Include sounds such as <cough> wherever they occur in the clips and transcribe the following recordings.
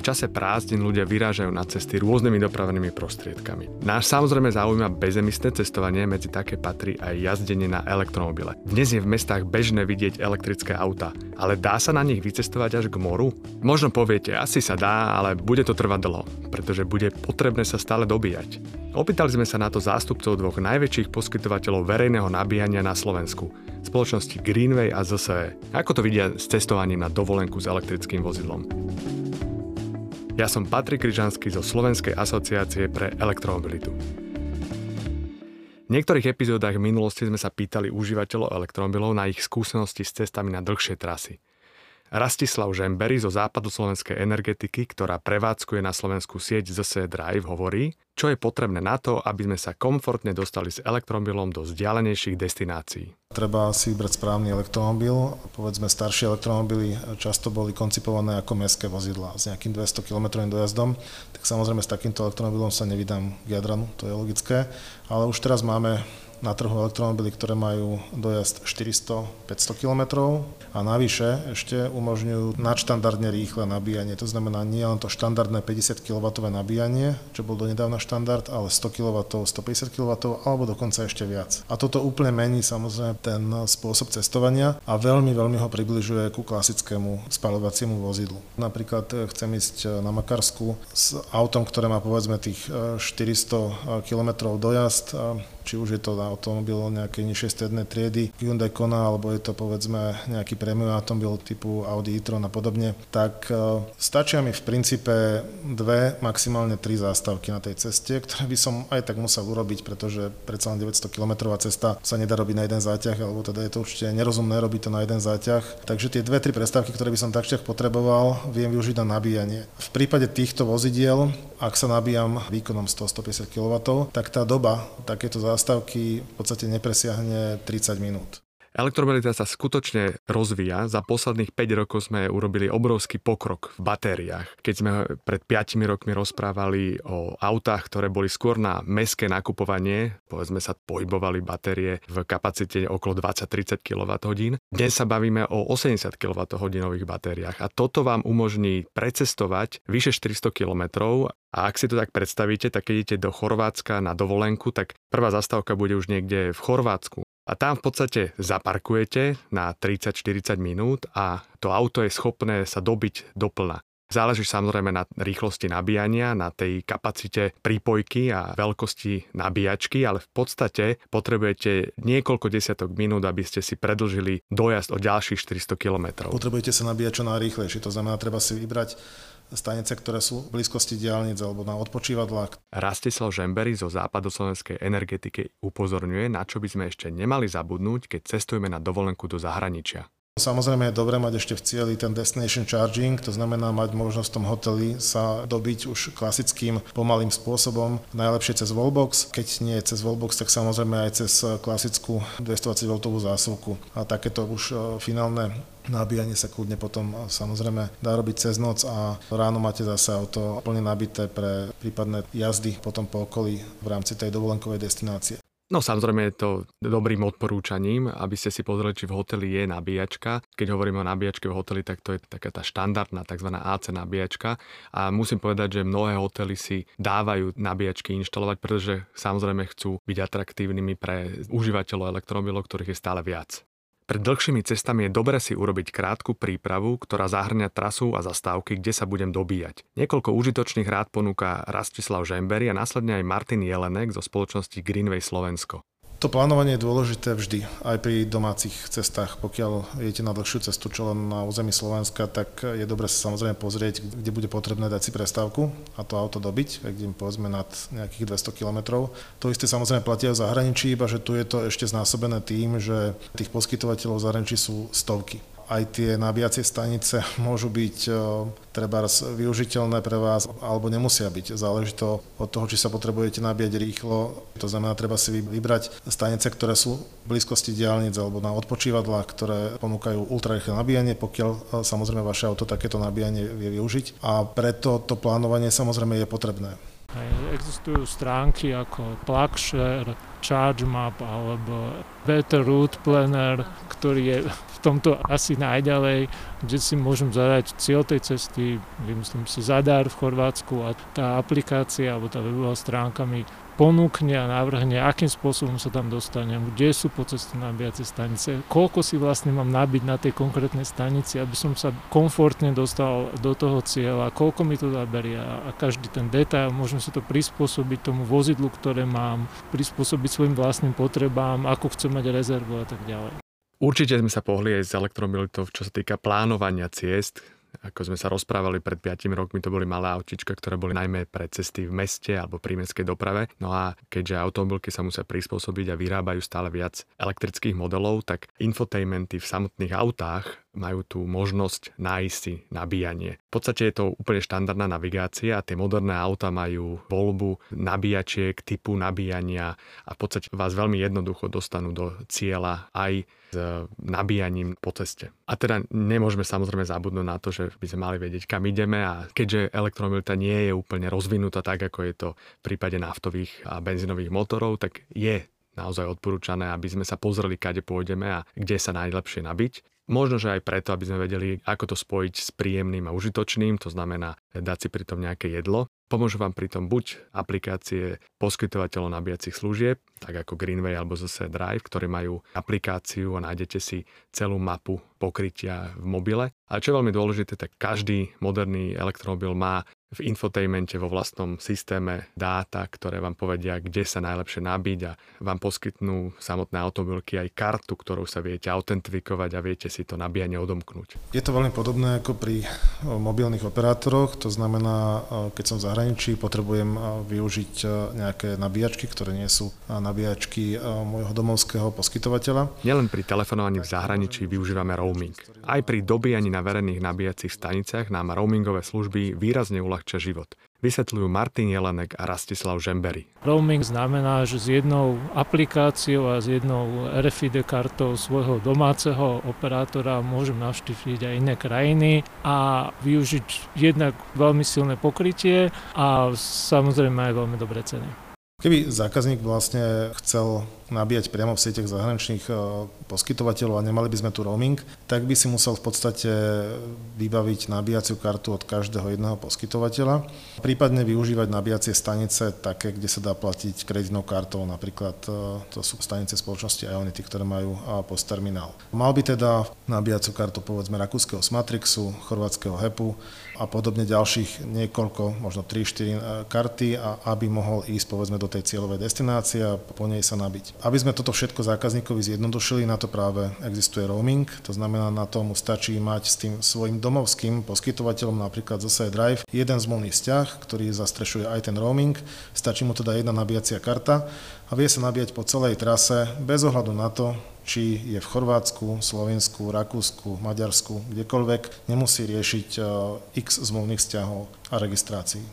V čase prázdnin ľudia vyrážajú na cesty rôznymi dopravnými prostriedkami. Náš samozrejme zaujíma bezemisné cestovanie, medzi také patrí aj jazdenie na elektromobile. Dnes je v mestách bežné vidieť elektrické auta, ale dá sa na nich vycestovať až k moru? Možno poviete, asi sa dá, ale bude to trvať dlho, pretože bude potrebné sa stále dobíjať. Opýtali sme sa na to zástupcov dvoch najväčších poskytovateľov verejného nabíjania na Slovensku, spoločnosti Greenway a ZSE. Ako to vidia s cestovaním na dovolenku s elektrickým vozidlom? Ja som Patrik Kryžanský zo Slovenskej asociácie pre elektromobilitu. V niektorých epizódach v minulosti sme sa pýtali užívateľov elektromobilov na ich skúsenosti s cestami na dlhšie trasy. Rastislav Žembery zo západoslovenskej energetiky, ktorá prevádzkuje na Slovensku sieť ZSE Drive, hovorí, čo je potrebné na to, aby sme sa komfortne dostali s elektromobilom do vzdialenejších destinácií. Treba si vybrať správny elektromobil. Povedzme, staršie elektromobily často boli koncipované ako mestské vozidla s nejakým 200 km dojazdom. Tak samozrejme s takýmto elektromobilom sa nevydám k Jadranu, to je logické. Ale už teraz máme na trhu elektromobily, ktoré majú dojazd 400-500 km a navyše ešte umožňujú nadštandardne rýchle nabíjanie. To znamená nie len to štandardné 50 kW nabíjanie, čo bol donedávna štandard, ale 100 kW, 150 kW alebo dokonca ešte viac. A toto úplne mení samozrejme ten spôsob cestovania a veľmi, veľmi ho približuje ku klasickému spaľovaciemu vozidlu. Napríklad eh, chcem ísť na Makarsku s autom, ktoré má povedzme tých eh, 400 km dojazd, či už je to automobil nejakej nižšej strednej triedy, Hyundai Kona, alebo je to povedzme nejaký premium automobil typu Audi e-tron a podobne, tak e, stačia mi v princípe dve, maximálne tri zástavky na tej ceste, ktoré by som aj tak musel urobiť, pretože predsa len 900 km cesta sa nedá robiť na jeden záťah, alebo teda je to určite nerozumné robiť to na jeden záťah. Takže tie dve, tri prestávky, ktoré by som takčiach potreboval, viem využiť na nabíjanie. V prípade týchto vozidiel, ak sa nabíjam výkonom 100-150 kW, tak tá doba takéto zástavky v podstate nepresiahne 30 minút. Elektromobilita sa skutočne rozvíja. Za posledných 5 rokov sme urobili obrovský pokrok v batériách. Keď sme pred 5 rokmi rozprávali o autách, ktoré boli skôr na meské nakupovanie, povedzme sa pohybovali batérie v kapacite okolo 20-30 kWh. Dnes sa bavíme o 80 kWh batériách a toto vám umožní precestovať vyše 400 km a ak si to tak predstavíte, tak keď idete do Chorvátska na dovolenku, tak prvá zastávka bude už niekde v Chorvátsku. A tam v podstate zaparkujete na 30-40 minút a to auto je schopné sa dobiť doplna. Záleží samozrejme na rýchlosti nabíjania, na tej kapacite prípojky a veľkosti nabíjačky, ale v podstate potrebujete niekoľko desiatok minút, aby ste si predlžili dojazd o ďalších 400 km. Potrebujete sa nabíjať čo najrýchlejšie, to znamená, treba si vybrať stanice, ktoré sú v blízkosti diálnic alebo na odpočívadlách. Rastislav Žembery zo západoslovenskej energetiky upozorňuje, na čo by sme ešte nemali zabudnúť, keď cestujeme na dovolenku do zahraničia. Samozrejme je dobré mať ešte v cieli ten destination charging, to znamená mať možnosť v tom hoteli sa dobiť už klasickým pomalým spôsobom, najlepšie cez wallbox, keď nie je cez wallbox, tak samozrejme aj cez klasickú 220 V zásuvku. A takéto už e, finálne Nabíjanie sa kľudne potom samozrejme dá robiť cez noc a ráno máte zase auto plne nabité pre prípadné jazdy potom po okolí v rámci tej dovolenkovej destinácie. No samozrejme je to dobrým odporúčaním, aby ste si pozreli, či v hoteli je nabíjačka. Keď hovoríme o nabíjačke v hoteli, tak to je taká tá štandardná tzv. AC nabíjačka. A musím povedať, že mnohé hotely si dávajú nabíjačky inštalovať, pretože samozrejme chcú byť atraktívnymi pre užívateľov elektromobilov, ktorých je stále viac. Pred dlhšími cestami je dobre si urobiť krátku prípravu, ktorá zahrňa trasu a zastávky, kde sa budem dobíjať. Niekoľko užitočných rád ponúka Rastislav Žembery a následne aj Martin Jelenek zo spoločnosti Greenway Slovensko. To plánovanie je dôležité vždy, aj pri domácich cestách. Pokiaľ idete na dlhšiu cestu, čo len na území Slovenska, tak je dobre sa samozrejme pozrieť, kde bude potrebné dať si prestávku a to auto dobiť, kde povedzme nad nejakých 200 km. To isté samozrejme platí aj v zahraničí, iba že tu je to ešte znásobené tým, že tých poskytovateľov v zahraničí sú stovky aj tie nabíjacie stanice <laughs> môžu byť treba využiteľné pre vás alebo nemusia byť. Záleží to od toho, či sa potrebujete nabíjať rýchlo. To znamená, treba si vybrať stanice, ktoré sú v blízkosti diálnic alebo na odpočívadlách, ktoré ponúkajú ultrarýchle nabíjanie, pokiaľ samozrejme vaše auto takéto nabíjanie vie využiť. A preto to plánovanie samozrejme je potrebné. Existujú stránky ako Plugshare, ChargeMap alebo Better Route Planner, ktorý je v tomto asi najďalej, kde si môžem zadať cieľ tej cesty, vymyslím si Zadar v Chorvátsku a tá aplikácia alebo tá webová stránka mi ponúkne a navrhne, akým spôsobom sa tam dostanem, kde sú po ceste nabíjacie stanice, koľko si vlastne mám nabiť na tej konkrétnej stanici, aby som sa komfortne dostal do toho cieľa, koľko mi to zaberie a každý ten detail, môžem si to prispôsobiť tomu vozidlu, ktoré mám, prispôsobiť svojim vlastným potrebám, ako chcem mať rezervu a tak ďalej. Určite sme sa pohli aj s elektromobilitou, čo sa týka plánovania ciest, ako sme sa rozprávali pred 5 rokmi, to boli malé autička, ktoré boli najmä pre cesty v meste alebo pri mestskej doprave. No a keďže automobilky sa musia prispôsobiť a vyrábajú stále viac elektrických modelov, tak infotainmenty v samotných autách majú tú možnosť nájsť si nabíjanie. V podstate je to úplne štandardná navigácia a tie moderné auta majú voľbu nabíjačiek, typu nabíjania a v podstate vás veľmi jednoducho dostanú do cieľa aj s nabíjaním po ceste. A teda nemôžeme samozrejme zabudnúť na to, že by sme mali vedieť, kam ideme a keďže elektromobilita nie je úplne rozvinutá tak, ako je to v prípade naftových a benzínových motorov, tak je naozaj odporúčané, aby sme sa pozreli, kade pôjdeme a kde sa najlepšie nabiť. Možno, že aj preto, aby sme vedeli, ako to spojiť s príjemným a užitočným, to znamená dať si pritom nejaké jedlo. Pomôžu vám pritom buď aplikácie poskytovateľov nabíjacích služieb, tak ako Greenway alebo zase Drive, ktorí majú aplikáciu a nájdete si celú mapu pokrytia v mobile. A čo je veľmi dôležité, tak každý moderný elektromobil má v infotainmente vo vlastnom systéme dáta, ktoré vám povedia, kde sa najlepšie nabiť a vám poskytnú samotné automobilky aj kartu, ktorou sa viete autentifikovať a viete si to nabíjanie odomknúť. Je to veľmi podobné ako pri mobilných operátoroch, to znamená, keď som v zahraničí, potrebujem využiť nejaké nabíjačky, ktoré nie sú nabíjačky môjho domovského poskytovateľa. Nielen pri telefonovaní v zahraničí využívame roaming. Aj pri dobíjaní na verejných nabíjacích staniciach nám roamingové služby výrazne uľahčia život. Vysvetľujú Martin Jelenek a Rastislav Žembery. Roaming znamená, že s jednou aplikáciou a s jednou RFID kartou svojho domáceho operátora môžem navštíviť aj iné krajiny a využiť jednak veľmi silné pokrytie a samozrejme aj veľmi dobré ceny. Keby zákazník vlastne chcel nabíjať priamo v sieťach zahraničných e, poskytovateľov a nemali by sme tu roaming, tak by si musel v podstate vybaviť nabíjaciu kartu od každého jedného poskytovateľa, prípadne využívať nabíjacie stanice také, kde sa dá platiť kreditnou kartou, napríklad e, to sú stanice spoločnosti Ionity, ktoré majú postterminál. Mal by teda nabíjaciu kartu povedzme rakúskeho Smatrixu, chorvátskeho HEPu a podobne ďalších niekoľko, možno 3-4 e, karty, a aby mohol ísť povedzme do tej cieľovej destinácie a po nej sa nabiť. Aby sme toto všetko zákazníkovi zjednodušili, na to práve existuje roaming, to znamená, na tomu stačí mať s tým svojim domovským poskytovateľom, napríklad zase Drive, jeden zmluvný vzťah, ktorý zastrešuje aj ten roaming, stačí mu teda jedna nabíjacia karta a vie sa nabíjať po celej trase bez ohľadu na to, či je v Chorvátsku, Slovensku, Rakúsku, Maďarsku, kdekoľvek, nemusí riešiť eh, x zmluvných vzťahov a registrácií.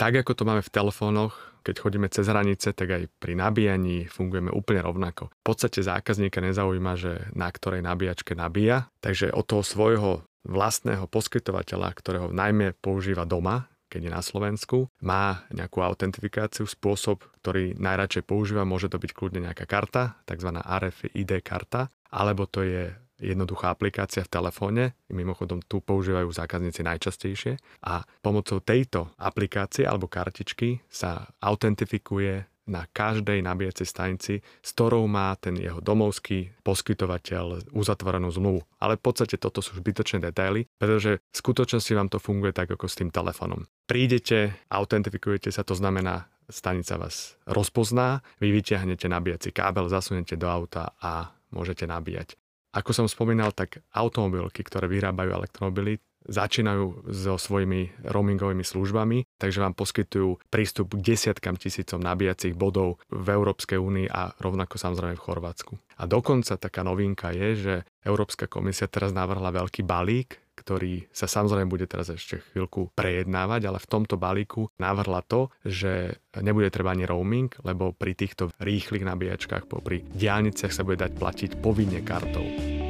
Tak ako to máme v telefónoch, keď chodíme cez hranice, tak aj pri nabíjaní fungujeme úplne rovnako. V podstate zákazníka nezaujíma, že na ktorej nabíjačke nabíja, takže od toho svojho vlastného poskytovateľa, ktorého najmä používa doma, keď je na Slovensku, má nejakú autentifikáciu, spôsob, ktorý najradšej používa, môže to byť kľudne nejaká karta, tzv. RFID karta, alebo to je jednoduchá aplikácia v telefóne, mimochodom tu používajú zákazníci najčastejšie a pomocou tejto aplikácie alebo kartičky sa autentifikuje na každej nabíjacej stanici, s ktorou má ten jeho domovský poskytovateľ uzatvorenú zmluvu. Ale v podstate toto sú zbytočné detaily, pretože v skutočnosti vám to funguje tak ako s tým telefónom. Prídete, autentifikujete sa, to znamená, stanica vás rozpozná, vy vyťahnete nabíjací kábel, zasunete do auta a môžete nabíjať. Ako som spomínal, tak automobilky, ktoré vyrábajú elektromobily, začínajú so svojimi roamingovými službami, takže vám poskytujú prístup k desiatkam tisícom nabíjacích bodov v Európskej únii a rovnako samozrejme v Chorvátsku. A dokonca taká novinka je, že Európska komisia teraz navrhla veľký balík, ktorý sa samozrejme bude teraz ešte chvíľku prejednávať, ale v tomto balíku navrhla to, že nebude treba ani roaming, lebo pri týchto rýchlych nabíjačkách popri diálniciach sa bude dať platiť povinne kartou.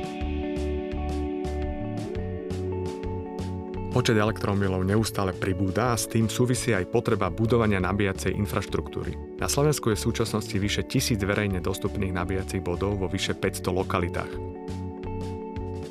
Počet elektromobilov neustále pribúda a s tým súvisí aj potreba budovania nabíjacej infraštruktúry. Na Slovensku je v súčasnosti vyše tisíc verejne dostupných nabíjacích bodov vo vyše 500 lokalitách.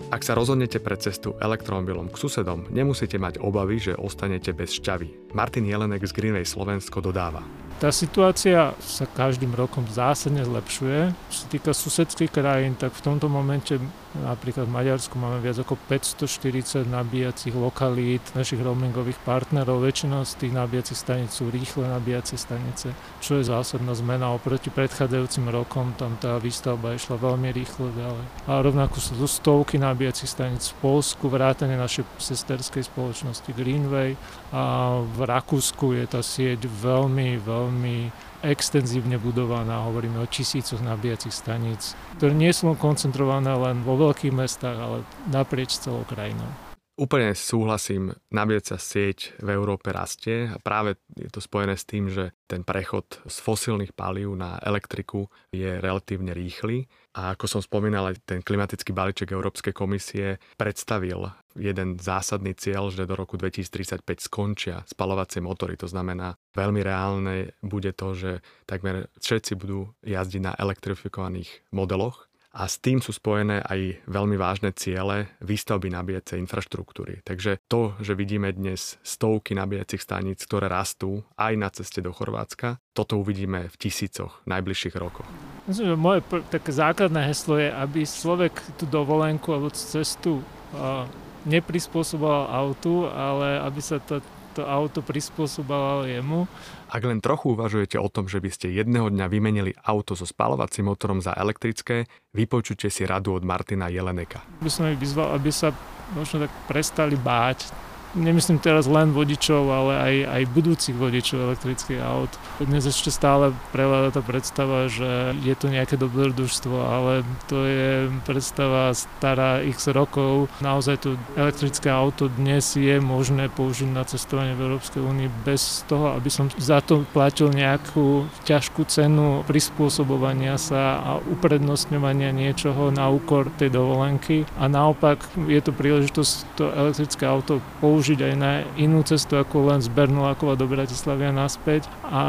Ak sa rozhodnete pre cestu elektromobilom k susedom, nemusíte mať obavy, že ostanete bez šťavy. Martin Jelenek z Greenway Slovensko dodáva. Tá situácia sa každým rokom zásadne zlepšuje. Čo sa týka susedských krajín, tak v tomto momente napríklad v Maďarsku máme viac ako 540 nabíjacích lokalít našich roamingových partnerov. Väčšina z tých nabíjacích staníc sú rýchle nabíjacie stanice, čo je zásadná zmena oproti predchádzajúcim rokom. Tam tá výstavba išla veľmi rýchlo ďalej. A rovnako sú tu stovky nabíjacích staníc v Polsku, vrátane našej sesterskej spoločnosti Greenway. A v Rakúsku je tá sieť veľmi, veľmi extenzívne budovaná, hovoríme o tisícoch nabíjacích staníc, ktoré nie sú koncentrované len vo veľkých mestách, ale naprieč celou krajinou. Úplne súhlasím, nabíjacia sieť v Európe rastie a práve je to spojené s tým, že ten prechod z fosílnych palív na elektriku je relatívne rýchly a ako som spomínal, aj ten klimatický balíček Európskej komisie predstavil jeden zásadný cieľ, že do roku 2035 skončia spalovacie motory. To znamená, veľmi reálne bude to, že takmer všetci budú jazdiť na elektrifikovaných modeloch a s tým sú spojené aj veľmi vážne ciele výstavby nabíjacej infraštruktúry. Takže to, že vidíme dnes stovky nabíjacích staníc, ktoré rastú aj na ceste do Chorvátska, toto uvidíme v tisícoch najbližších rokoch. Myslím, že moje pr- také základné heslo je, aby človek tú dovolenku alebo cestu uh, neprispôsoboval autu, ale aby sa to, to auto prispôsobovalo jemu ak len trochu uvažujete o tom, že by ste jedného dňa vymenili auto so spalovacím motorom za elektrické, vypočujte si radu od Martina Jeleneka. By som ich vyzval, aby sa možno tak prestali báť nemyslím teraz len vodičov, ale aj, aj budúcich vodičov elektrických aut. Dnes ešte stále prevláda tá predstava, že je to nejaké dobrodružstvo, ale to je predstava stará x rokov. Naozaj to elektrické auto dnes je možné použiť na cestovanie v Európskej únii bez toho, aby som za to platil nejakú ťažkú cenu prispôsobovania sa a uprednostňovania niečoho na úkor tej dovolenky. A naopak je to príležitosť to elektrické auto použiť použiť aj na inú cestu ako len z Bernolákova do Bratislavy a naspäť a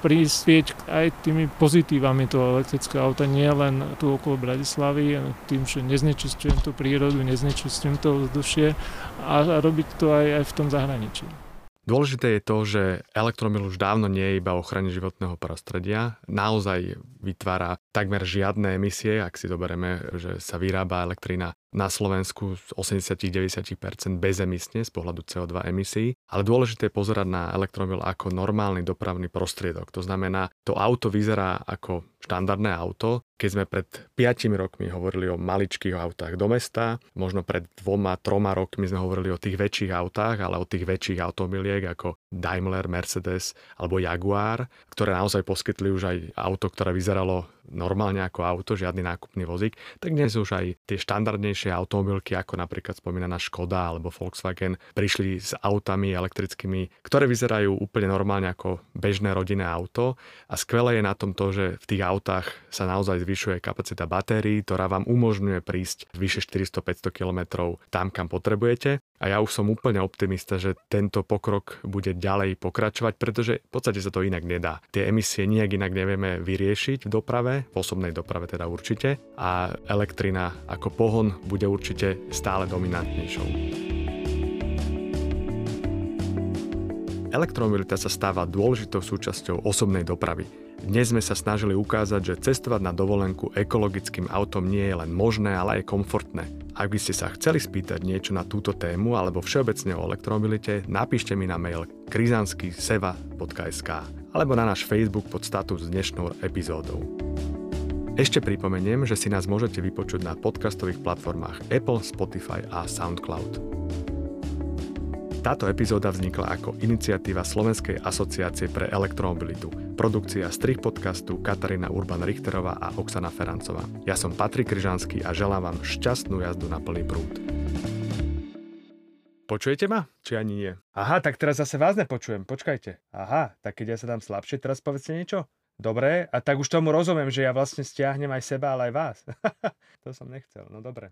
prispieť aj tými pozitívami toho elektrického auta, nie len tu okolo Bratislavy, tým, že neznečistujem tú prírodu, neznečistujem to vzdušie a robiť to aj, aj v tom zahraničí. Dôležité je to, že elektromobil už dávno nie je iba o ochrane životného prostredia. Naozaj vytvára takmer žiadne emisie, ak si zoberieme, že sa vyrába elektrina na Slovensku z 80-90% bezemisne z pohľadu CO2 emisí, ale dôležité je pozerať na elektromobil ako normálny dopravný prostriedok. To znamená, to auto vyzerá ako štandardné auto. Keď sme pred 5 rokmi hovorili o maličkých autách do mesta, možno pred dvoma, troma rokmi sme hovorili o tých väčších autách, ale o tých väčších automobiliek ako Daimler, Mercedes alebo Jaguar, ktoré naozaj poskytli už aj auto, ktoré vyzeralo normálne ako auto, žiadny nákupný vozík, tak dnes už aj tie štandardnejšie automobilky, ako napríklad spomínaná Škoda alebo Volkswagen, prišli s autami elektrickými, ktoré vyzerajú úplne normálne ako bežné rodinné auto. A skvelé je na tom to, že v tých autách sa naozaj zvyšuje kapacita batérií, ktorá vám umožňuje prísť vyše 400-500 km tam, kam potrebujete. A ja už som úplne optimista, že tento pokrok bude ďalej pokračovať, pretože v podstate sa to inak nedá. Tie emisie nijak inak nevieme vyriešiť v doprave, v osobnej doprave teda určite a elektrina ako pohon bude určite stále dominantnejšou. Elektromobilita sa stáva dôležitou súčasťou osobnej dopravy. Dnes sme sa snažili ukázať, že cestovať na dovolenku ekologickým autom nie je len možné, ale aj komfortné. Ak by ste sa chceli spýtať niečo na túto tému alebo všeobecne o elektromobilite, napíšte mi na mail krizanskyseva.sk alebo na náš Facebook pod status dnešnou epizódou. Ešte pripomeniem, že si nás môžete vypočuť na podcastových platformách Apple, Spotify a SoundCloud. Táto epizóda vznikla ako iniciatíva Slovenskej asociácie pre elektromobilitu. Produkcia strich podcastu Katarína Urban-Richterová a Oksana Ferancová. Ja som Patrik Kryžanský a želám vám šťastnú jazdu na plný prúd. Počujete ma? Či ani nie? Aha, tak teraz zase vás nepočujem. Počkajte. Aha, tak keď ja sa dám slabšie, teraz povedzte niečo. Dobre, a tak už tomu rozumiem, že ja vlastne stiahnem aj seba, ale aj vás. <laughs> to som nechcel. No dobre.